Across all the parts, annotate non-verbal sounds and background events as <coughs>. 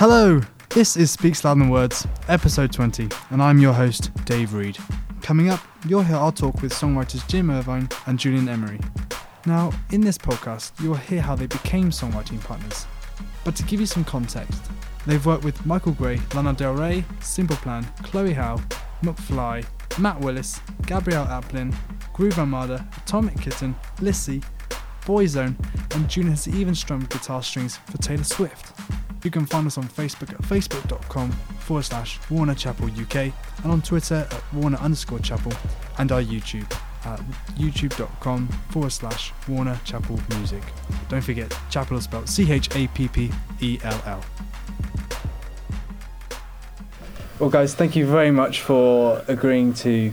Hello, this is Speaks Louder Than Words, episode 20, and I'm your host, Dave Reed. Coming up, you'll hear our talk with songwriters Jim Irvin and Julian Emery. Now, in this podcast, you'll hear how they became songwriting partners. But to give you some context, they've worked with Michael Gray, Lana Del Rey, Simple Plan, Chloe Howl, McFly, Matt Willis, Gabrielle Aplin, Groove Armada, Atomic Kitten, Lissie, Boyzone, and June has even strummed guitar strings for Taylor Swift. You can find us on Facebook at facebook.com forward slash Warner Chappell UK and on Twitter at Warner underscore Chappell and our YouTube at youtube.com forward slash Warner Chappell Music. Don't forget, Chappell is spelled C H A P P E L L. Well, guys, thank you very much for agreeing to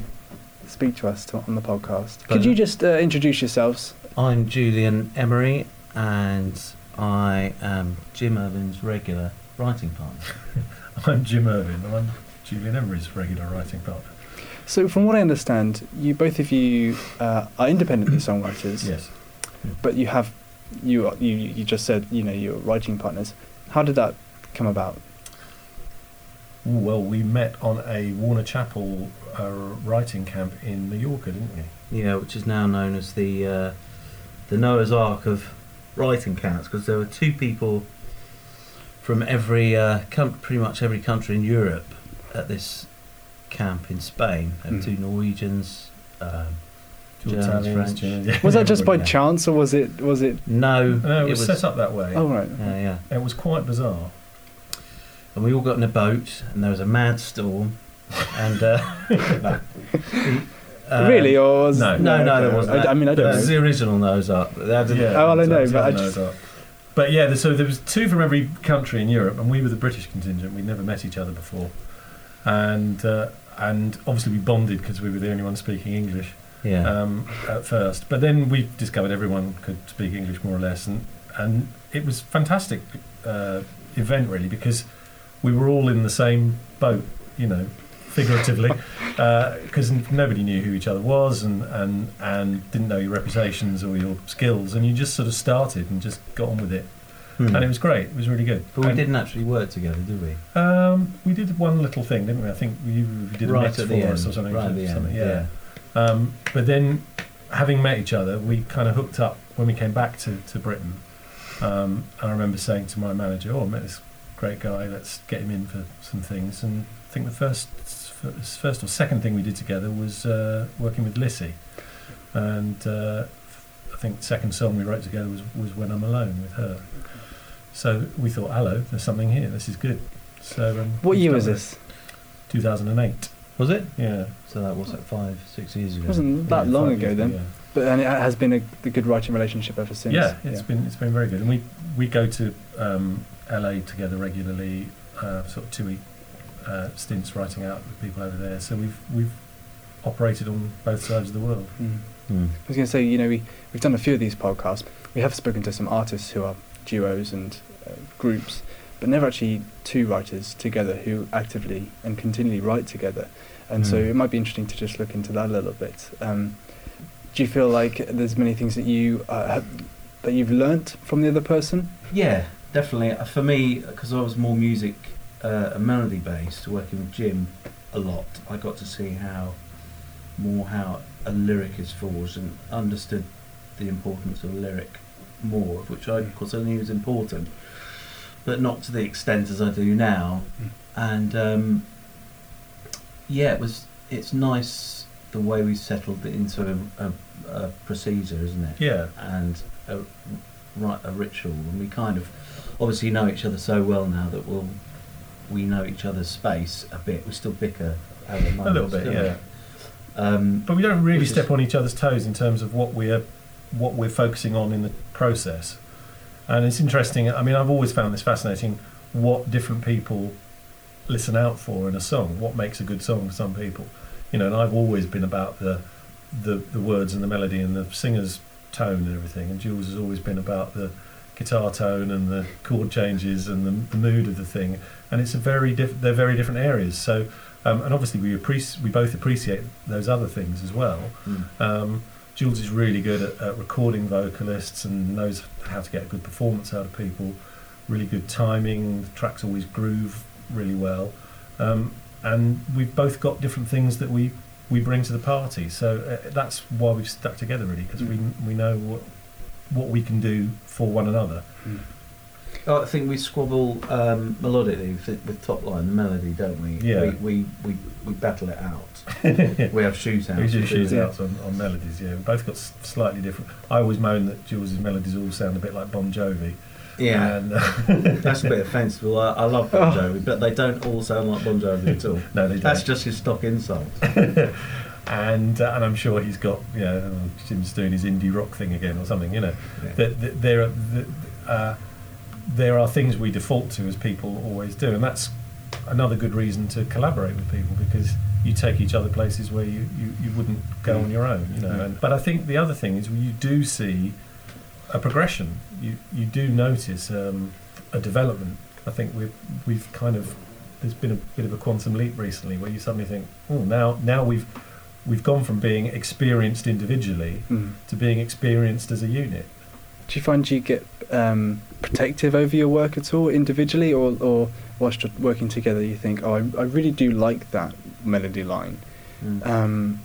speak to us to, on the podcast. Could you just uh, introduce yourselves? I'm Julian Emery, and I am Jim Irvin's regular writing partner. <laughs> I'm Jim Irvin. and I'm Julian Emery's regular writing partner. So, from what I understand, you both of you uh, are independently <coughs> songwriters. Yes. but you have you you you just said you know you're writing partners. How did that come about? Well, we met on a Warner Chappell uh, writing camp in Mallorca, didn't we? Yeah, which is now known as the uh, the Noah's Ark of writing camps, because there were two people from every uh, com- pretty much every country in Europe at this camp in Spain. There were Mm. two Norwegians. Um, Two Germans, Italians, French. Germans, Was that <laughs> just by everybody. chance, or was it was it? no, No, it was, set up that way. Oh right. Yeah, yeah. It was quite bizarre. and we all got in a boat, and there was a mad storm, and uh, <laughs> <laughs> uh, really, or was no. No, no, there wasn't. I, I mean, I don't This is know. the original Noah's Ark. but they had Yeah, Oh, well, I know, but I just- knows. But yeah, so there was two from every country in Europe, and we were the British contingent. We'd never met each other before, and uh, and obviously we bonded because we were the only ones speaking English. yeah. um, at first. But then we discovered everyone could speak English more or less, and and it was fantastic uh, event really because we were all in the same boat, you know, figuratively, because nobody knew who each other was and, and and didn't know your reputations or your skills, and you just sort of started and just got on with it, Hmm. and it was great. It was really good. But we And, didn't actually work together, did we? Um, we did one little thing, didn't we? I think we, we did a right mix at for the us or something. Right at the something, end. yeah. Um, but then, having met each other, we kind of hooked up when we came back to, to Britain. Um, and I remember saying to my manager, "Oh, I met this great guy. Let's get him in for some things." And I think the first first or second thing we did together was uh, working with Lissie. And uh, I think the second song we wrote together was, was "When I'm Alone" with her. So we thought, "Hello, there's something here. This is good." So um, What year was this? 2008. Was it? Yeah. So that was like five, six years ago. It wasn't that Yeah, long ago years then. yeah. But and it has been a, a good writing relationship ever since. Yeah, it's been it's been very good, and we we go to um, LA together regularly, uh, sort of two week uh, stints writing out with people over there. So we've we've operated on both sides of the world. Mm. Hmm. I was going to say, you know, we we've done a few of these podcasts. We have spoken to some artists who are duos and uh, groups, but never actually two writers together who actively and continually write together. And so Mm. it might be interesting to just look into that a little bit. Um, do you feel like there's many things that you uh, have, that you've learnt from the other person? Yeah, definitely. Uh, For me, because I was more music uh, and melody based, working with Jim a lot, I got to see how more how a lyric is forged and understood the importance of a lyric more, which I, of course, I knew was important, but not to the extent as I do now. Mm. And um, yeah, it was. It's nice the way we settled it into a, a, a procedure, isn't it? Yeah, and a, a ritual. And we kind of obviously know each other so well now that we'll we know each other's space a bit. We still bicker a little bit. Yeah? Um, but we don't really is- step on each other's toes in terms of what we're what we're focusing on in the process. And it's interesting. I mean, I've always found this fascinating. What different people listen out for in a song. What makes a good song for some people. You know, and I've always been about the the, the words and the melody and the singer's tone and everything. And Jules has always been about the guitar tone and the chord changes and the, the mood of the thing. And it's a very diff- they're very different areas. So um, and obviously we appreciate we both appreciate those other things as well. mm. Um, Jules is really good at, at recording vocalists and knows how to get a good performance out of people. really good timing. The tracks always groove really well, um, and we've both got different things that we we bring to the party. So uh, that's why we've stuck together really because we we know what what we can do for one another. Oh, I think we squabble um, melodically with, with top line, the melody, don't we? Yeah. We, we, we, we battle it out. <laughs> we have shootouts. We do we do shoot that. outs on, on melodies, yeah. We've both got s- slightly different. I always moan that Jules' melodies all sound a bit like Bon Jovi. Yeah, And, uh, <laughs> that's a bit <laughs> offensive. Well, I, I love Bon Jovi, but they don't all sound like Bon Jovi at all. no, they don't. That's just his stock insult. And uh, and I'm sure he's got you know Jim's doing his indie rock thing again or something. You know, that, that there are the, uh, there are things we default to as people always do, and that's another good reason to collaborate with people because you take each other places where you, you, you wouldn't go on your own. You know, Mm. and, but I think the other thing is you do see a progression. You you do notice um, a development. I think we've we've kind of there's been a bit of a quantum leap recently where you suddenly think, oh, now now we've we've gone from being experienced individually Mm. to being experienced as a unit. Do you find you get um, protective over your work at all individually, or, or whilst you're working together, you think, oh, I, I really do like that melody line? Mm. Um,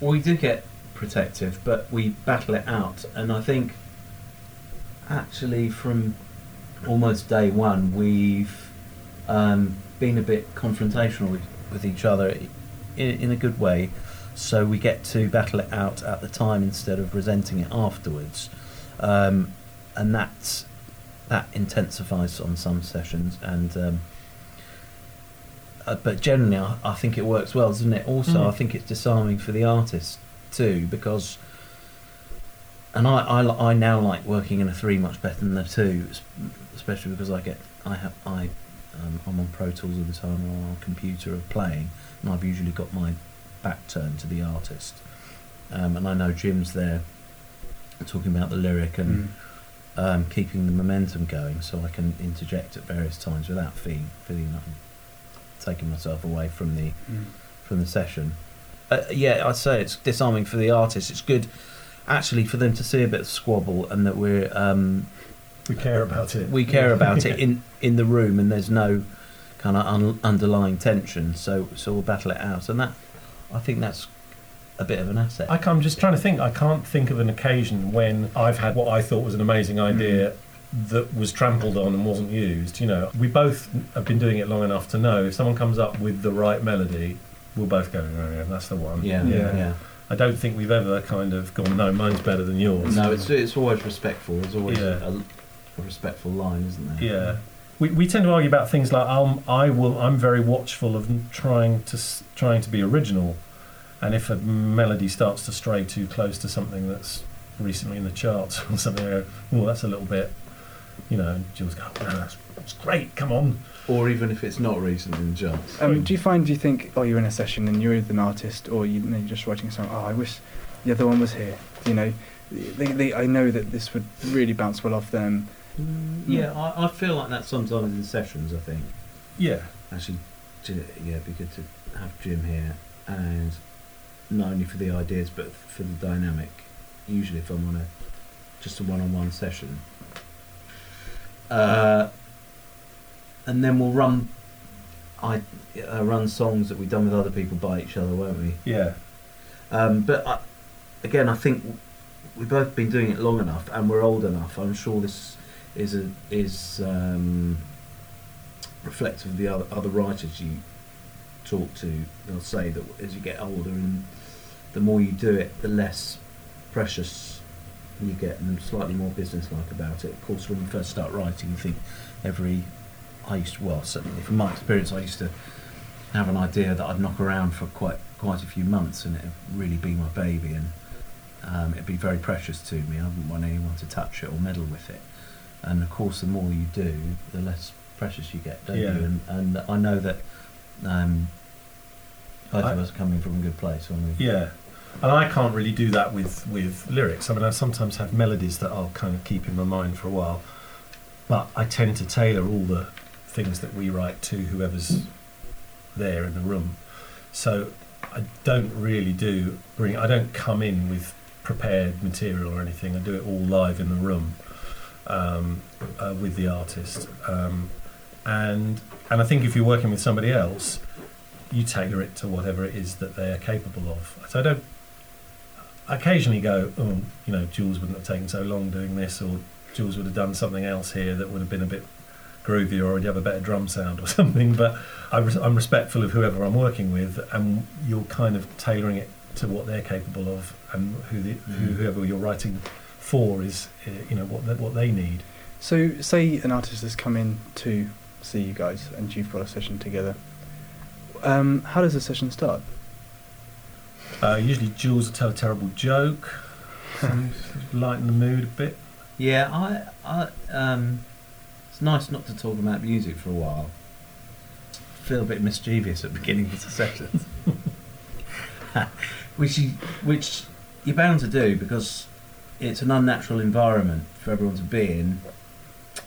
Well, we do get protective, but we battle it out. And I think actually from almost day one, we've um, been a bit confrontational with, with each other in, in a good way. So we get to battle it out at the time instead of resenting it afterwards. Um, and that's, that intensifies on some sessions. And um, uh, but generally, I, I think it works well, doesn't it? Also, Mm. I think it's disarming for the artist too, because, and I, I, I now like working in a three much better than a two, especially because I get I have I um, I'm on Pro Tools all the time or on a computer of playing, and I've usually got my back turned to the artist, um, and I know Jim's there talking about the lyric and mm. um, keeping the momentum going, so I can interject at various times without feeling feeling like I'm taking myself away from the Mm. from the session. Uh, yeah, I'd say it's disarming for the artist. It's good, actually, for them to see a bit of squabble and that we're um, We care about it. we care about <laughs> it in in the room, and there's no kind of un- underlying tension. So so we'll battle it out, and that I think that's a bit of an asset. I, am just trying to think. I can't think of an occasion when I've had what I thought was an amazing idea mm. that was trampled on and wasn't used. You know, we both have been doing it long enough to know if someone comes up with the right melody, we'll both go, oh, yeah, that's the one. yeah, yeah. yeah. I don't think we've ever kind of gone, no, mine's better than yours. No, it's it's always respectful. There's always Yeah. a, a respectful line, isn't there? Yeah. We, we tend to argue about things like um, I will I'm very watchful of trying to trying to be original, and if a melody starts to stray too close to something that's recently in the charts <laughs> or something, I go, oh, that's a little bit, you know. And Jules go, oh, no, that's, that's great. Come on. Or even if it's not recently in the charts. Um, do you find, do you think, oh, you're in a session and you're with an artist, or you, know, you're just writing a song, oh, I wish the other one was here? You know, they, they, I know that this would really bounce well off them. Mm, yeah, I, I feel like that sometimes in sessions. I think Yeah. actually, J- yeah, it'd be good to have Jim here, and not only for the ideas but for the dynamic. Usually, if I'm on a just a one-on-one session, uh, and then we'll run. I uh, run songs that we've done with other people by each other, won't we? Yeah. Um, but I, again, I think we've both been doing it long enough, and we're old enough. I'm sure this is a, is um, reflective of the other other writers you talk to. They'll say that as you get older, and the more you do it, the less precious you get, and slightly more businesslike about it. Of course, when you first start writing, you think every I used to, well, certainly from my experience, I used to have an idea that I'd knock around for quite quite a few months, and it'd really be my baby, and um, it'd be very precious to me. I wouldn't want anyone to touch it or meddle with it. And of course, the more you do, the less precious you get, don't Yeah. you? And, and I know that um, both of I- us are coming from a good place when we. Yeah. And I can't really do that with, with lyrics. I mean, I sometimes have melodies that I'll kind of keep in my mind for a while, but I tend to tailor all the things that we write to whoever's there in the room. So I don't really do bring. I don't come in with prepared material or anything. I do it all live in the room. Um, uh, with the artist. Um, and and I think if you're working with somebody else, you tailor it to whatever it is that they're capable of. So I don't I occasionally go, oh, you know, Jules wouldn't have taken so long doing this, or Jules would have done something else here that would have been a bit groovier, or would have a better drum sound or <laughs> something. But I I'm respectful of whoever I'm working with, and you're kind of tailoring it to what they're capable of, and who the, who, whoever you're writing for is, uh, you know, what they, what they need. So, say an artist has come in to see you guys, and you've got a session together. Um, how does the session start? Uh, usually, Jules will tell a terrible joke, and <laughs> lighten the mood a bit. Yeah, I, I, um, it's nice not to talk about music for a while. Feel a bit mischievous at the beginning of the sessions, <laughs> <laughs> which you, which you're bound to do because it's an unnatural environment for everyone to be in,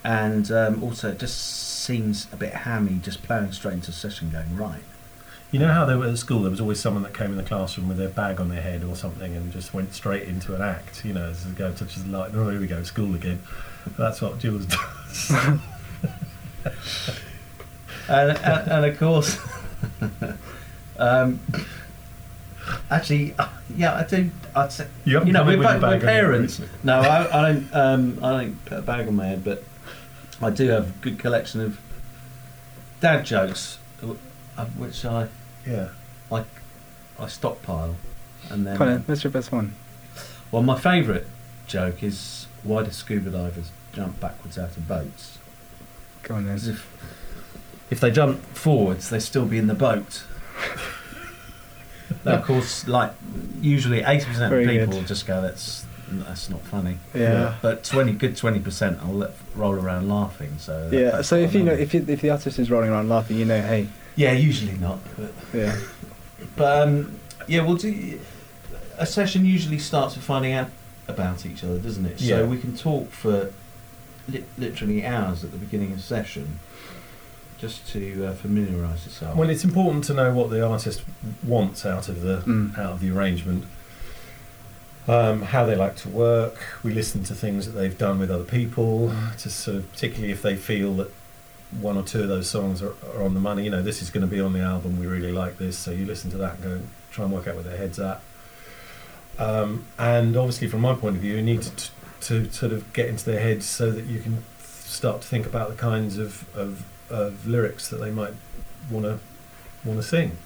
and um, also it just seems a bit hammy just ploughing straight into a session, going right. You know how they were at school, there was always someone that came in the classroom with their bag on their head or something and just went straight into an act, you know, as they go touches the light. Oh, here we go, school again. That's what Jules does. <laughs> and, and, and of course, <laughs> um, actually, uh, yeah, I do. I'd say, You, haven't you know, we're, in with we're bag on your parents. No, I, I don't. Um, I don't put a bag on my head, but I do have a good collection of dad jokes, uh, which I Yeah. I I stockpile, and then. Come on, then, what's your best one? Well, my favourite joke is why do scuba divers jump backwards out of boats? Go on then. Because if if they jump forwards, they still be in the boat. <laughs> of course, like usually eighty percent of Very people good. will just go, "That's that's not funny." Yeah. But twenty, good twenty percent, I'll let roll around laughing. So that- Yeah. So if you know if you, if the artist is rolling around laughing, you know, hey, yeah, usually not. But yeah, <laughs> but um, yeah, we'll do. A session usually starts with finding out about each other, doesn't it? Yeah. So we can talk for li- literally hours at the beginning of session, just to uh, familiarise yourself. Well, it's important to know what the artist wants out of the Mm. out of the arrangement. Um, how they like to work. We listen to things that they've done with other people to sort of, particularly if they feel that one or two of those songs are, are on the money. You know, this is going to be on the album. We really like this, so you listen to that and go try and work out where their heads at. Um, and obviously, from my point of view, you need to, to sort of get into their heads so that you can start to think about the kinds of, of, of lyrics that they might want to want to sing.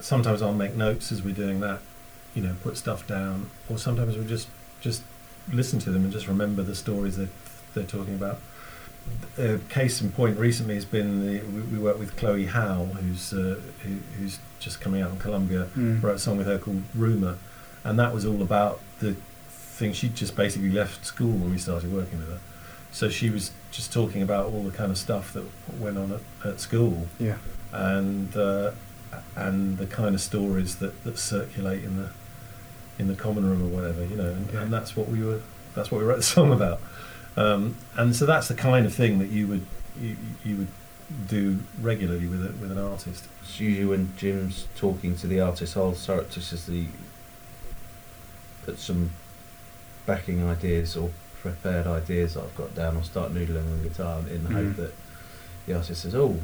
Sometimes I'll make notes as we're doing that, you know, put stuff down, or sometimes we just just listen to them and just remember the stories that they're talking about. A case in point recently has been the, we, we worked with Chloe Howl, who's uh, who, who's just coming out in Columbia. Mm. Wrote a song with her called Rumour, and that was all about the thing. She just basically left school when we started working with her, so she was just talking about all the kind of stuff that went on at, at school yeah, and uh, and the kind of stories that, that circulate in the in the common room or whatever, you know, and, Yeah. and that's what we were that's what we wrote the <laughs> song about. Um, and so that's the kind of thing that you would you, you would do regularly with a, with an artist. It's usually when Jim's talking to the artist, I'll surreptitiously put some backing ideas or prepared ideas that I've got down. I'll start noodling on the guitar in the Mm. hope that the artist says, "Oh,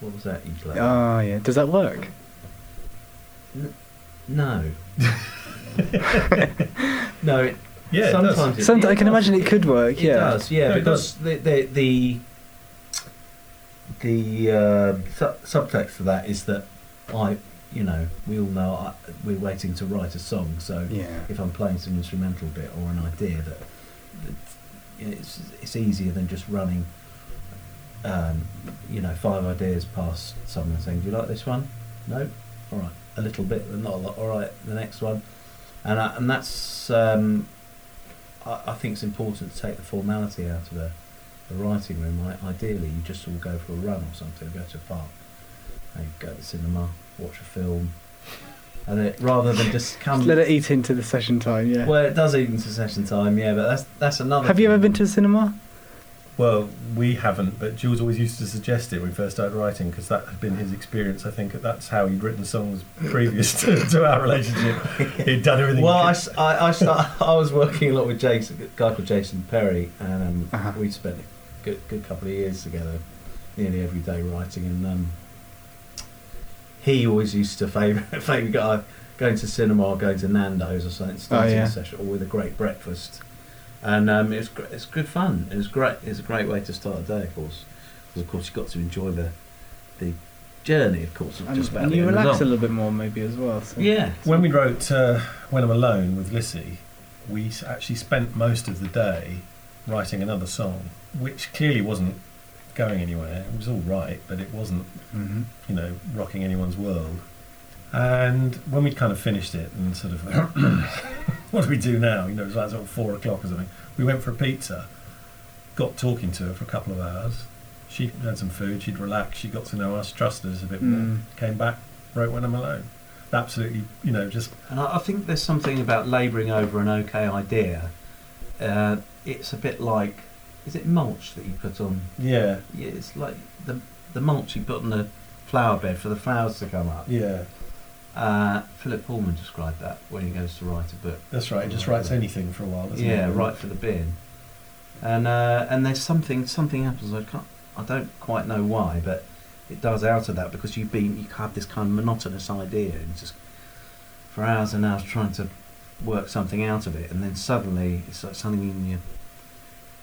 what was that you played?" oh yeah. Does that work? no, <laughs> no. It, Yeah, it sometimes it- Sometimes I it can does. imagine it could work. Yeah. It does, yeah, it because the the the, the uh, su- subtext of that is that I, you know, we all know I, we're waiting to write a song. So Yeah. if I'm playing some instrumental bit or an idea that, that you know, it's it's easier than just running, um, you know, five ideas past someone saying, "Do you like this one?" No, all right, a little bit, but not a lot. All right, the next one, and I, and that's um, I, I think it's important to take the formality out of the, the writing room. Ideally, you just all go for a run or something, go to a park, go to the cinema, watch a film, and it, rather than just come. Just let it eat into the session time. Yeah. Well, it does eat into session time, yeah, but that's that's another. Have you ever been to the cinema? Well, we haven't, but Jules always used to suggest it when we first started writing because that had been his experience. I think that's how he'd written songs previous <laughs> to, to our relationship. He'd done everything. Well, he I, could. s- I, I, start, I was working a lot with Jason, a guy called Jason Perry, and um, Uh-huh. we'd spent a good, good couple of years together, nearly every day writing. And um, he always used to favour <laughs> favour guy going to cinema or going to Nando's or something, starting yeah. a session, or with a great breakfast. And um, it's it's good fun. It was great. It's a great way to start a day, of course. Because of course you've got to enjoy the the journey, of course, And, just about and you relax a little bit more, maybe as well. So. Yeah. when we wrote uh, When I'm Alone with Lissie, we actually spent most of the day writing another song, which clearly wasn't going anywhere. It was all right, but it wasn't hmm you know, rocking anyone's world. And when we'd kind of finished it and sort of, <coughs> what do we do now? You know, it was like sort of four o'clock or something. We went for a pizza, got talking to her for a couple of hours. She had some food, she'd relaxed, she got to know us, trusted us a bit more. Mm. Came back, wrote When I'm Alone. Absolutely, you know, just, And I, I think there's something about labouring over an okay idea. Uh, it's a bit like, is it mulch that you put on? yeah, Yeah, it's like the the mulch you put on the flower bed for the flowers to come up. yeah, Uh, Philip Pullman described that when he goes to write a book. that's right. He just writes anything for a while, doesn't yeah, it? right for the bin. And uh, and there's something something happens. I can't I don't quite know why, but it does out of that because you've been you have this kind of monotonous idea and just for hours and hours trying to work something out of it, and then suddenly it's like something in your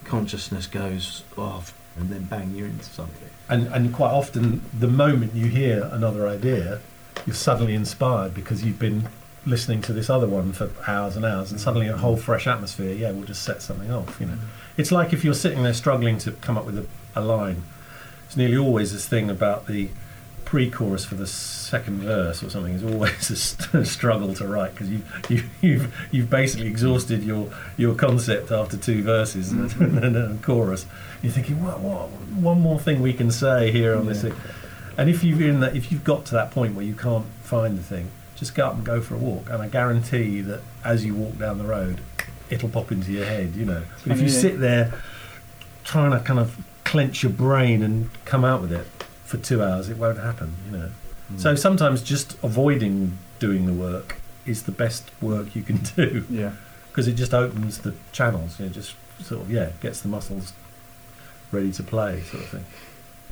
consciousness goes off, and then bang, you're into something. And, and quite often, the moment you hear another idea, you're suddenly inspired because you've been listening to this other one for hours and hours, and suddenly a whole fresh atmosphere. Yeah, we'll just set something off. You know, mm. it's like if you're sitting there struggling to come up with a, a line. It's nearly always this thing about the pre-chorus for the second verse or something is always <laughs> a st- struggle to write because you, you, you've you've basically exhausted your your concept after two verses and, mm-hmm. <laughs> and a chorus. You're thinking, what, what, one more thing we can say here on this Yeah. thing. And if you've in that, if you've got to that point where you can't find the thing, just go up and go for a walk, and I guarantee that as you walk down the road, it'll pop into your head. You know, but if you sit there trying to kind of clench your brain and come out with it for two hours, it won't happen. You know. Hmm. So sometimes just avoiding doing the work is the best work you can <laughs> do Yeah. because it just opens the channels. You know, just sort of yeah, gets the muscles ready to play, sort of thing.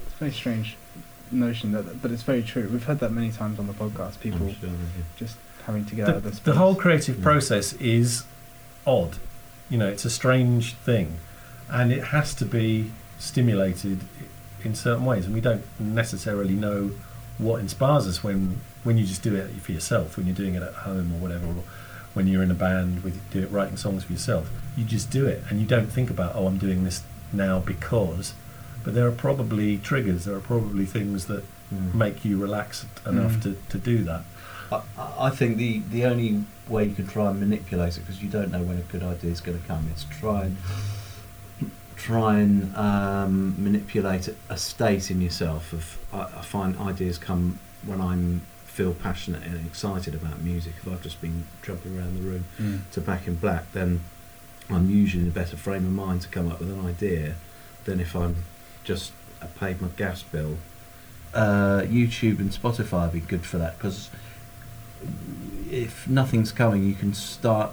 It's a very strange notion, that, but it's very true. We've heard that many times on the podcast. People sure, yeah. just having to get The, out of this. the whole creative Yeah. process is odd. You know, it's a strange thing, and it has to be stimulated in certain ways, and we don't necessarily know what inspires us when when you just do it for yourself, when you're doing it at home or whatever, or when you're in a band with do it writing songs for yourself. You just do it, and you don't think about oh, I'm doing this now because. But there are probably triggers. There are probably things that Mm. make you relaxed enough Mm. to, to do that. I, I think the, the only way you can try and manipulate it, because you don't know when a good idea is going to come, is try and try and um, manipulate a- state in yourself. Of I, I find ideas come when I'm feel passionate and excited about music. If I've just been jumping around the room Mm. to Back in Black, then I'm usually in a better frame of mind to come up with an idea than if I'm just I paid my gas bill. Uh, YouTube and Spotify would be good for that because if nothing's coming, you can start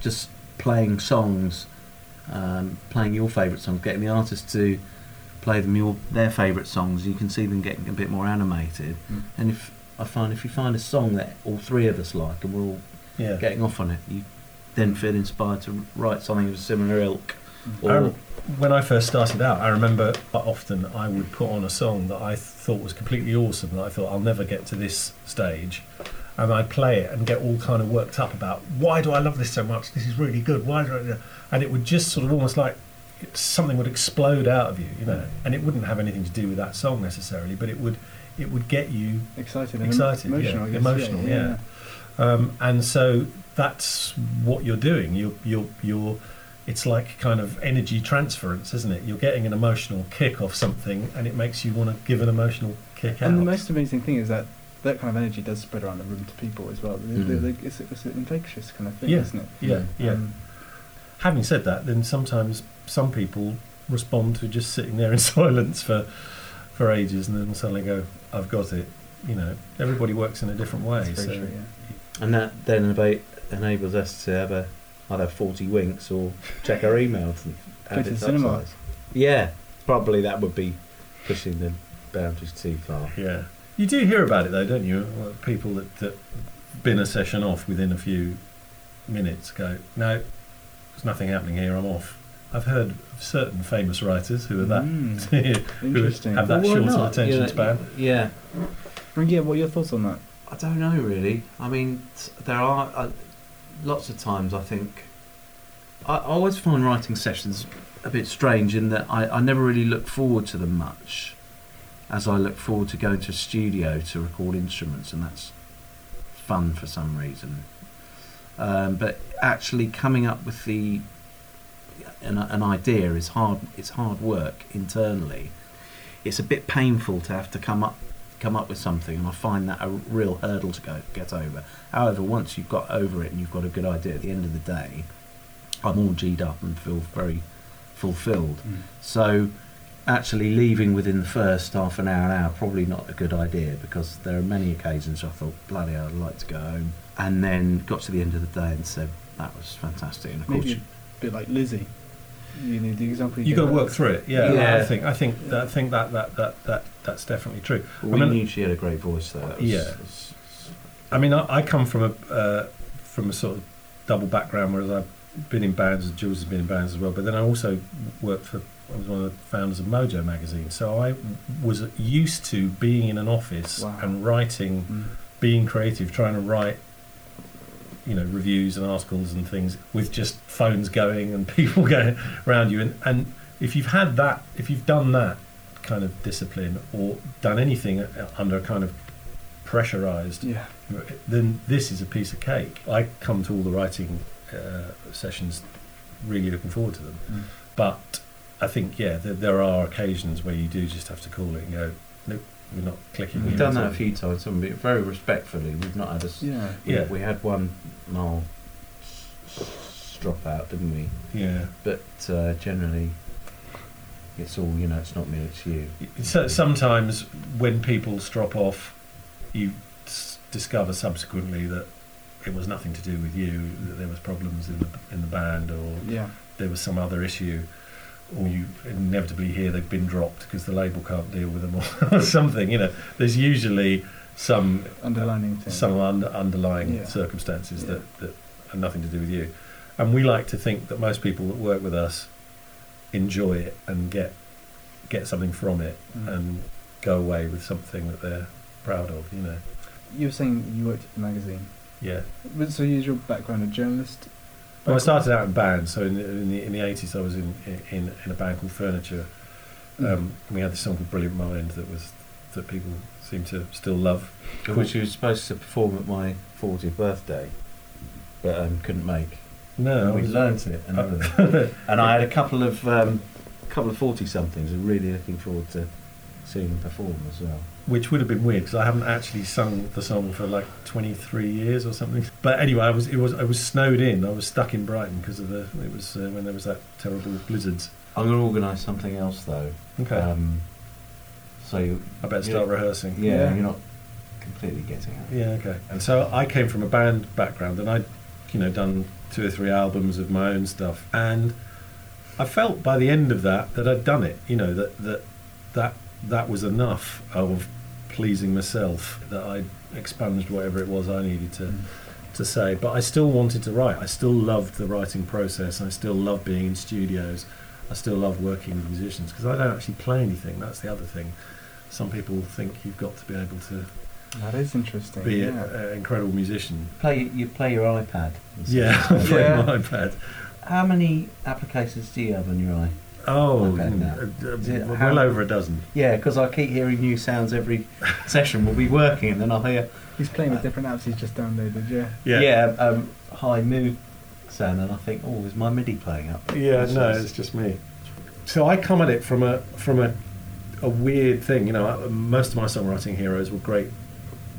just playing songs, um, playing your favourite songs, getting the artists to play them your their favourite songs. You can see them getting a bit more animated. Mm. And if I find if you find a song that all three of us like and we're all Yeah. getting off on it, you then feel inspired to write something of a similar ilk. Mm. Or I rem- when I first started out, I remember quite often I would put on a song that I thought was completely awesome, that I thought I'll never get to this stage, and I'd play it and get all kind of worked up about why do I love this so much? This is really good. Why do I? And it would just sort of almost like something would explode out of you, you know, and it wouldn't have anything to do with that song necessarily, but it would it would get you Excited. and Excited, yeah. Emotional. I guess. Emotional, yeah. um, and so that's what you're doing. You're, you're, you're, it's like kind of energy transference, isn't it? You're getting an emotional kick off something, and it makes you want to give an emotional kick out. And the most amazing thing is that that kind of energy does spread around the room to people as well. They- they- Mm. they- it's, it's an infectious kind of thing, Yeah. isn't it? yeah, yeah. Um, Having said that, then sometimes some people respond to just sitting there in <laughs> silence for for ages, and then suddenly go, "I've got it." You know, everybody works in a different way. That's So true, yeah. And that then eba- enables us to have a either 40 winks or check our emails and Go add to it the cinema. Yeah, probably that would be pushing the boundaries too far. Yeah, you do hear about it though, don't you? People that, that bin a session off within a few minutes go, no, there's nothing happening here. I'm off. I've heard of certain famous writers who are that Mm, <laughs> who interesting. have that Well, short of attention You know, span. Yeah, Bring Yeah, what are your thoughts on that? I don't know really. I mean, there are uh, lots of times I think I, I always find writing sessions a bit strange in that I, I never really look forward to them much, as I look forward to going to a studio to record instruments, and that's fun for some reason. Um, but actually coming up with the an, an idea is hard. It's hard work internally. It's a bit painful to have to come up come up with something, and I find that a real hurdle to go get over. However, once you've got over it and you've got a good idea, at the end of the day, I'm all G'd up and feel very fulfilled. So, actually leaving within the first half an hour, an hour, probably not a good idea because there are many occasions I thought, bloody hell, I'd like to go home, and then got to the end of the day and said that was fantastic. And of course, Maybe a bit like Lissie. You know, the example you You got to work through it. Yeah, Yeah. I think I think that, I think that, that, that, that that's definitely true. we I mean- knew she had a great voice though. Was, Yeah. was- I mean, I, I come from a uh, from a sort of double background, whereas I've been in bands, and Jules has been in bands as well. But then I also worked for. I was one of the founders of Mojo magazine, so I was used to being in an office Wow. and writing, Mm. being creative, trying to write, you know, reviews and articles and things with just phones going and <laughs> people going around you. And, and if you've had that, if you've done that kind of discipline or done anything under a kind of pressurized Yeah. then this is a piece of cake. I come to all the writing uh, sessions really looking forward to them. Mm. But I think, yeah, there, there are occasions where you do just have to call it and go, nope, we're not clicking. We've done that a few times, haven't we? Very respectfully. We've not had a. s- Yeah. we- Yeah. We had one mile s- s- drop out, didn't we? Yeah. But uh, generally, it's all you know. It's not me. It's you. So sometimes when people strop off, you s- discover subsequently that it was nothing to do with you, that there was problems in the, in the band or Yeah. there was some other issue, or you inevitably hear they've been dropped because the label can't deal with them, or, <laughs> or something. You know, there's usually some Underlining thing. some under, underlying Yeah. circumstances Yeah. that, that have nothing to do with you. And we like to think that most people that work with us enjoy it and get get something from it Mm. and go away with something that they're proud of. You know, You were saying you worked at the magazine. yeah. But So you your background a journalist? Well, I started out in bands, so in the, in the in the eighties, I was in, in in a band called Furniture. Mm. Um, we had this song called Brilliant Mind that was that people seem to still love. Which you were supposed to perform at my 40th birthday, but um, couldn't make. No, I we learnt it, and, <laughs> and I had a couple of um, couple of 40 somethings. and really looking forward to seeing them perform as well. which would have been weird because I haven't actually sung the song for like 23 years or something. But anyway, I was it was I was snowed in. I was stuck in Brighton because of the it was uh, when there was that terrible blizzards. I'm going to organise something else though. Okay, Um, so you, I better start rehearsing. yeah, Yeah. you're not completely getting it. Yeah, okay. And so I came from a band background, and I'd, you know, done two or three albums of my own stuff, and I felt by the end of that that I'd done it. You know, that that that that was enough of pleasing myself that I expunged whatever it was I needed to Mm. to say. But I still wanted to write. I still loved the writing process. I still love being in studios. I still love working with musicians because I don't actually play anything. That's the other thing. Some people think you've got to be able to That is interesting. be yeah. an incredible musician. Play you play your iPad. Yeah. <laughs> I play Yeah. my iPad. How many applications do you have on your eye? Oh, mm, uh, uh, Is it well how- over a dozen. Yeah, because I keep hearing new sounds every <laughs> session. We'll be working, and then I'll hear He's playing with different apps he's just downloaded, yeah. yeah, um, high mood sound, and I think, oh, is my MIDI playing up? Yeah, This no, is- it's just me. So I come at it from a from a a weird thing. You know, uh, most of my songwriting heroes were great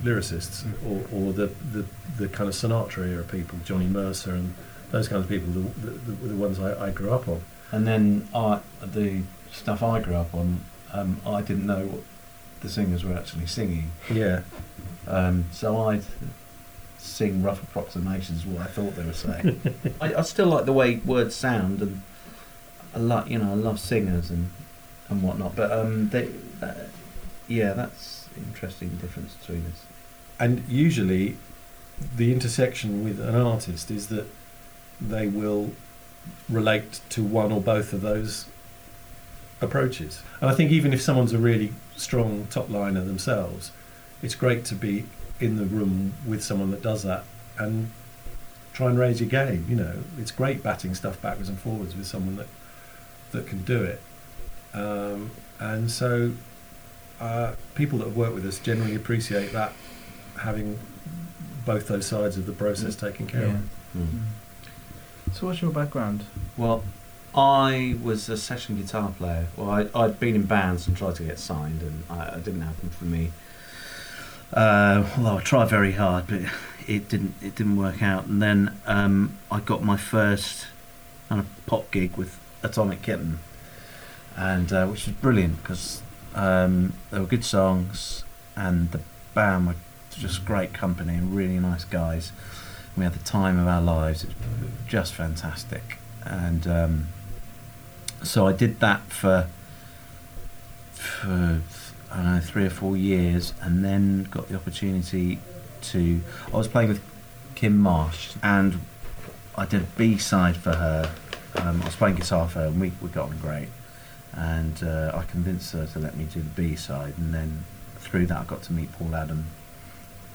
lyricists, Mm. or, or the, the the kind of Sinatra era people, Johnny Mercer, and those kinds of people, the, the, the, were the ones I, I grew up on. And then I, the stuff I grew up on, um, I didn't know what the singers were actually singing. Yeah. Um, so I'd sing rough approximations of what I thought they were saying. <laughs> I, I still like the way words sound, and I like you know I love singers and and whatnot. But um, they, uh, yeah, that's interesting difference between us. And usually, the intersection with an artist is that they will relate to one or both of those approaches. And I think even if someone's a really strong top liner themselves, it's great to be in the room with someone that does that and try and raise your game. You know, it's great batting stuff backwards and forwards with someone that that can do it. Um, and so, uh, people that have worked with us generally appreciate that having both those sides of the process taken care of. Mm. So, what's your background? Well, I was a session guitar player. Well, I, I'd been in bands and tried to get signed, and I, it didn't happen for me. Uh, although I tried very hard, but it didn't. It didn't work out. And then um, I got my first kind of pop gig with Atomic Kitten, and uh, which was brilliant because um, there were good songs, and the band were just great company and really nice guys. We had the time of our lives. It was just fantastic, and um, so I did that for for I don't know three or four years, and then got the opportunity to. I was playing with Kim Marsh, and I did a B side for her. Um, I was playing guitar for her, and we we got on great. And uh, I convinced her to let me do the B side, and then through that I got to meet Paul Adam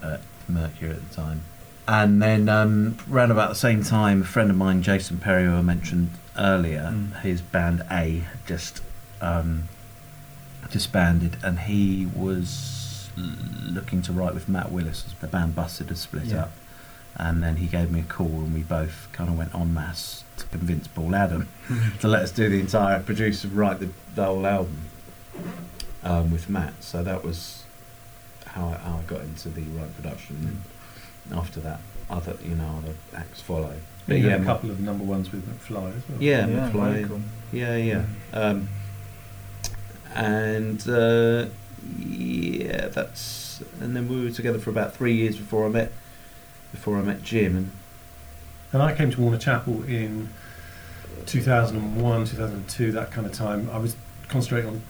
at Mercury at the time. And then um, around about the same time, a friend of mine, Jason Perry, who I mentioned earlier, Mm. his band A just um, disbanded, and he was looking to write with Matt Willis. The band Busted had split Yeah. up, and then he gave me a call, and we both kind of went en masse to convince Paul Adam to let us do the entire produce and write the, the whole album um, with Matt. So that was how I, how I got into the right production. And after that, other you know other acts follow. But You yeah, had a couple of number ones with McFly as well. Yeah, very McFly. cool. Yeah, yeah. Um, and uh, yeah, that's and then we were together for about three years before I met before I met Jim and And I came to Warner Chappell in 2001, 2002, that kind of time. I was concentrating on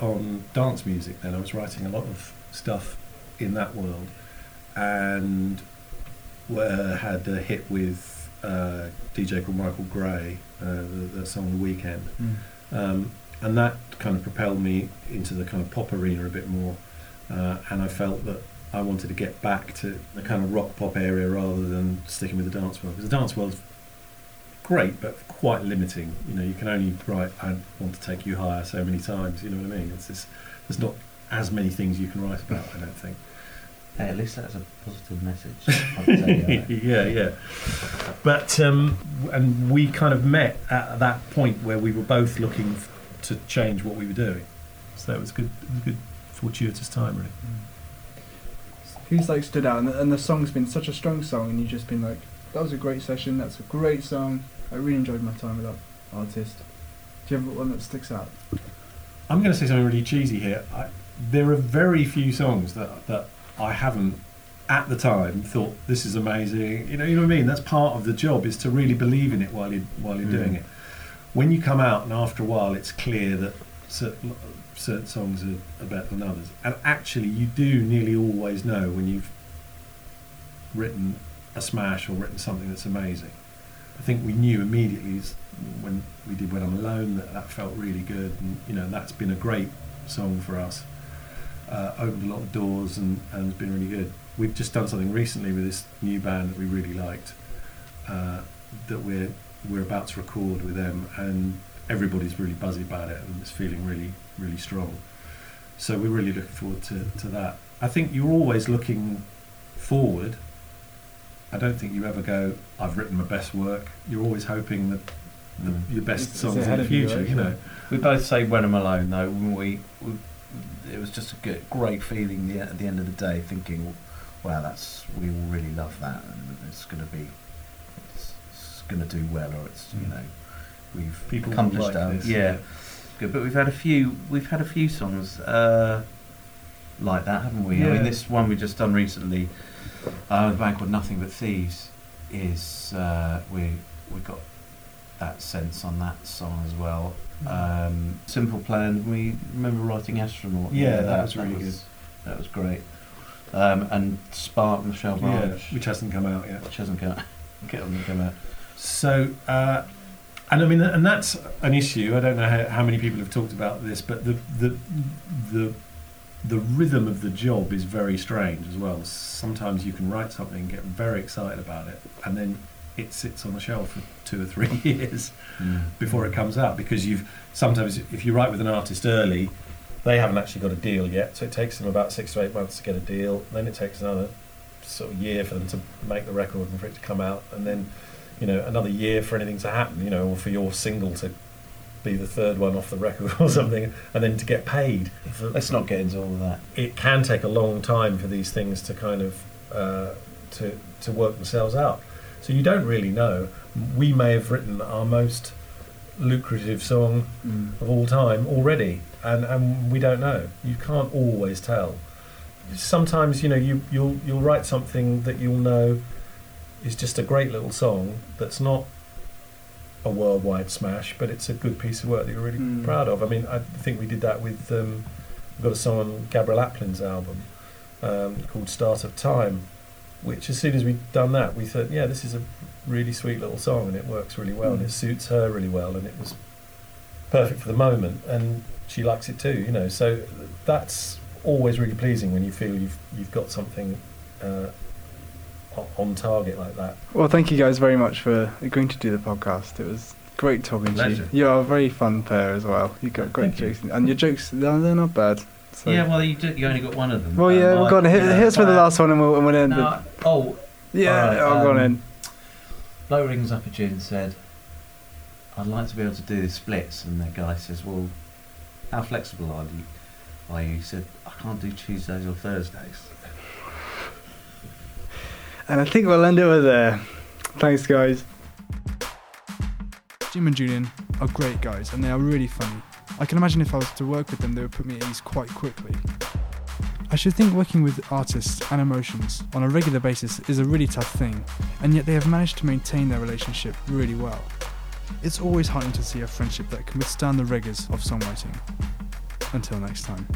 on dance music then. I was writing a lot of stuff in that world, and uh, had a hit with uh, DJ called Michael Gray, uh, the, the song "The Weekend," Mm. um, and that kind of propelled me into the kind of pop arena a bit more. Uh, and I felt that I wanted to get back to the kind of rock pop area rather than sticking with the dance world because the dance world's great but quite limiting. You know, you can only write "I want to take you higher" so many times. You know what I mean? It's just, there's not as many things you can write about. I don't think. Hey, at least that's a positive message. <laughs> I'll tell you that. yeah, yeah. But um, and we kind of met at that point where we were both looking f- to change what we were doing. So it was good. It was a good fortuitous time, really. Who's like stood out, and the, and the song's been such a strong song, and you've just been like, that was a great session. That's a great song. I really enjoyed my time with that artist. Do you have one that sticks out? I'm going to say something really cheesy here. I, there are very few songs that that I haven't at the time thought this is amazing. You know, you know what I mean. That's part of the job is to really believe in it while you while you're Mm. doing it. When you come out and after a while, it's clear that certain, certain songs are, are better than others. And actually, you do nearly always know when you've written a smash or written something that's amazing. I think we knew immediately when we did When I'm Alone that that felt really good, and you know that's been a great song for us. Uh, opened a lot of doors and, and has been really good. We've just done something recently with this new band that we really liked. Uh, that we're we're about to record with them, and everybody's really buzzy about it, and it's feeling really really strong. So we're really looking forward to, to that. I think you're always looking forward. I don't think you ever go, I've written my best work. You're always hoping that the, Mm. your best songs in the of you, future, you know. We both say when I'm alone though. When we, we, it was just a good, great feeling the, at the end of the day, thinking, "Wow, that's we all really love that, and it's going to be, it's, it's going to do well, or it's you Mm. know, we've People accomplished like our this, yeah. yeah. Good, but we've had a few we've had a few songs uh, like that, haven't we? I mean, this one we just done recently, uh, the band called Nothing But Thieves, is uh, we we got that sense on that song as well. Um, Simple Plan. We remember writing Astronaut. Yeah, that was really good. That was great. Um, and Spark, Michelle Yeah, which hasn't come out yet. which hasn't come, hasn't <laughs> come out. So, uh, and I mean, and that's an issue. I don't know how, how many people have talked about this, but the the the the rhythm of the job is very strange as well. Sometimes you can write something, get very excited about it, and then it sits on the shelf for two or three <laughs> years before it comes out because you've sometimes if you write with an artist early, they haven't actually got a deal yet, so it takes them about six to eight months to get a deal. Then it takes another sort of year for them to make the record and for it to come out, and then you know another year for anything to happen, you know, or for your single to be the third one off the record <laughs> or something, and then to get paid. Let's not get into all of that. it can take a long time for these things to kind of uh, to to work themselves out. So you don't really know. We may have written our most lucrative song of all time already, and, and we don't know. You can't always tell. Sometimes you know you you'll you'll write something that you'll know is just a great little song that's not a worldwide smash, but it's a good piece of work that you're really Mm. proud of. I mean, I think we did that with um, we've got a song on Gabrielle Aplin's album um, called "Start of Time," which as soon as we'd done that, we thought, yeah, this is a really sweet little song, and it works really well, and Mm. it suits her really well, and it was perfect for the moment, and she likes it too, you know. So that's always really pleasing when you feel you've you've got something uh, on target like that. Well, thank you guys very much for agreeing to do the podcast. It was great talking Pleasure. to you. You are a very fun pair as well. You've got great Thank you. jokes, and your jokes they're not bad. So. Yeah, well, you, do, you only got one of them. Well, Um, yeah. Well, I- go on. Hit, yeah, hit us with the last one, and we'll, and we'll end. No, the, oh, yeah, alright, I'll go on um, in. Low rings up a gin and said, I'd like to be able to do the splits. And the guy says, Well, how flexible are you? Are you? He said, I can't do Tuesdays or Thursdays. And I think we'll end it with there. Thanks, guys. Jim and Julian are great guys, and they are really funny. I can imagine if I was to work with them, they would put me at ease quite quickly. I should think working with artists and emotions on a regular basis is a really tough thing, and yet they have managed to maintain their relationship really well. It's always heartening to see a friendship that can withstand the rigours of songwriting. Until next time.